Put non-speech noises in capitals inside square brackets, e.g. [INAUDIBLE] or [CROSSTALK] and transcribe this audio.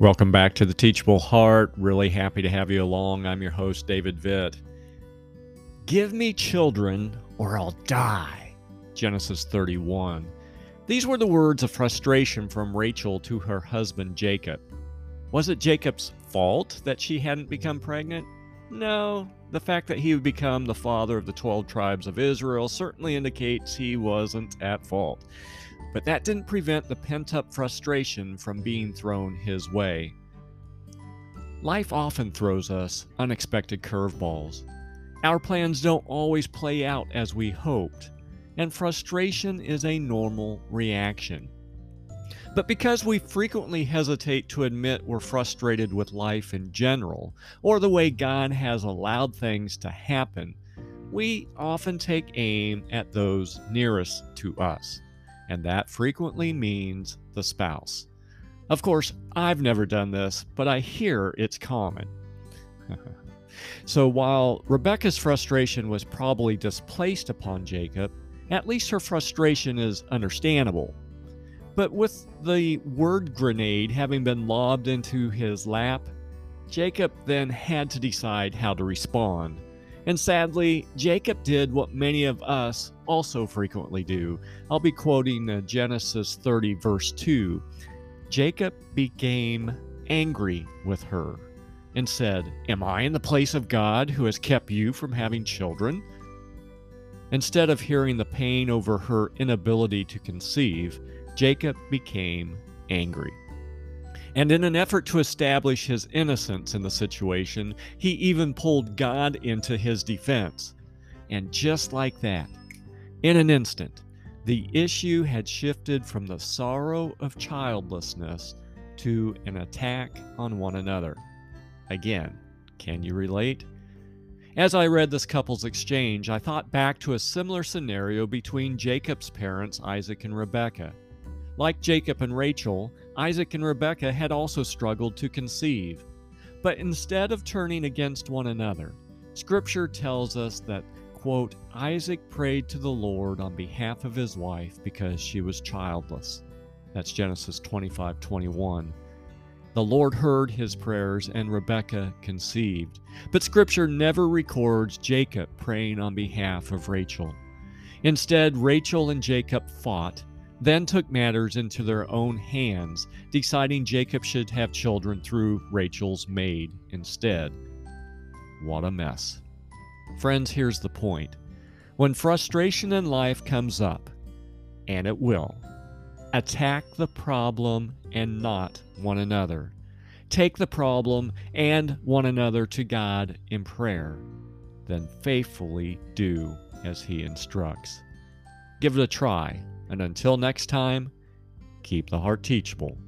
Welcome back to the Teachable Heart. Really happy to have you along. I'm your host, David Vitt. Give me children or I'll die. Genesis 31. These were the words of frustration from Rachel to her husband Jacob. Was it Jacob's fault that she hadn't become pregnant? No. The fact that he would become the father of the 12 tribes of Israel certainly indicates he wasn't at fault. But that didn't prevent the pent up frustration from being thrown his way. Life often throws us unexpected curveballs. Our plans don't always play out as we hoped, and frustration is a normal reaction. But because we frequently hesitate to admit we're frustrated with life in general, or the way God has allowed things to happen, we often take aim at those nearest to us and that frequently mm. means the spouse. Of course, I've never done this, but I hear it's common. [LAUGHS] so while Rebecca's frustration was probably displaced upon Jacob, at least her frustration is understandable. But with the word grenade having been lobbed into his lap, Jacob then had to decide how to respond. And sadly, Jacob did what many of us also frequently do. I'll be quoting uh, Genesis 30, verse 2. Jacob became angry with her and said, Am I in the place of God who has kept you from having children? Instead of hearing the pain over her inability to conceive, Jacob became angry. And in an effort to establish his innocence in the situation, he even pulled God into his defense. And just like that, in an instant, the issue had shifted from the sorrow of childlessness to an attack on one another. Again, can you relate? As I read this couple's exchange, I thought back to a similar scenario between Jacob's parents, Isaac and Rebekah. Like Jacob and Rachel, Isaac and Rebekah had also struggled to conceive. But instead of turning against one another, Scripture tells us that, quote, Isaac prayed to the Lord on behalf of his wife because she was childless. That's Genesis 25 21. The Lord heard his prayers and Rebekah conceived. But Scripture never records Jacob praying on behalf of Rachel. Instead, Rachel and Jacob fought then took matters into their own hands, deciding Jacob should have children through Rachel's maid instead. What a mess. Friends, here's the point. When frustration in life comes up, and it will, attack the problem and not one another. Take the problem and one another to God in prayer, then faithfully do as He instructs. Give it a try and until next time, keep the heart teachable.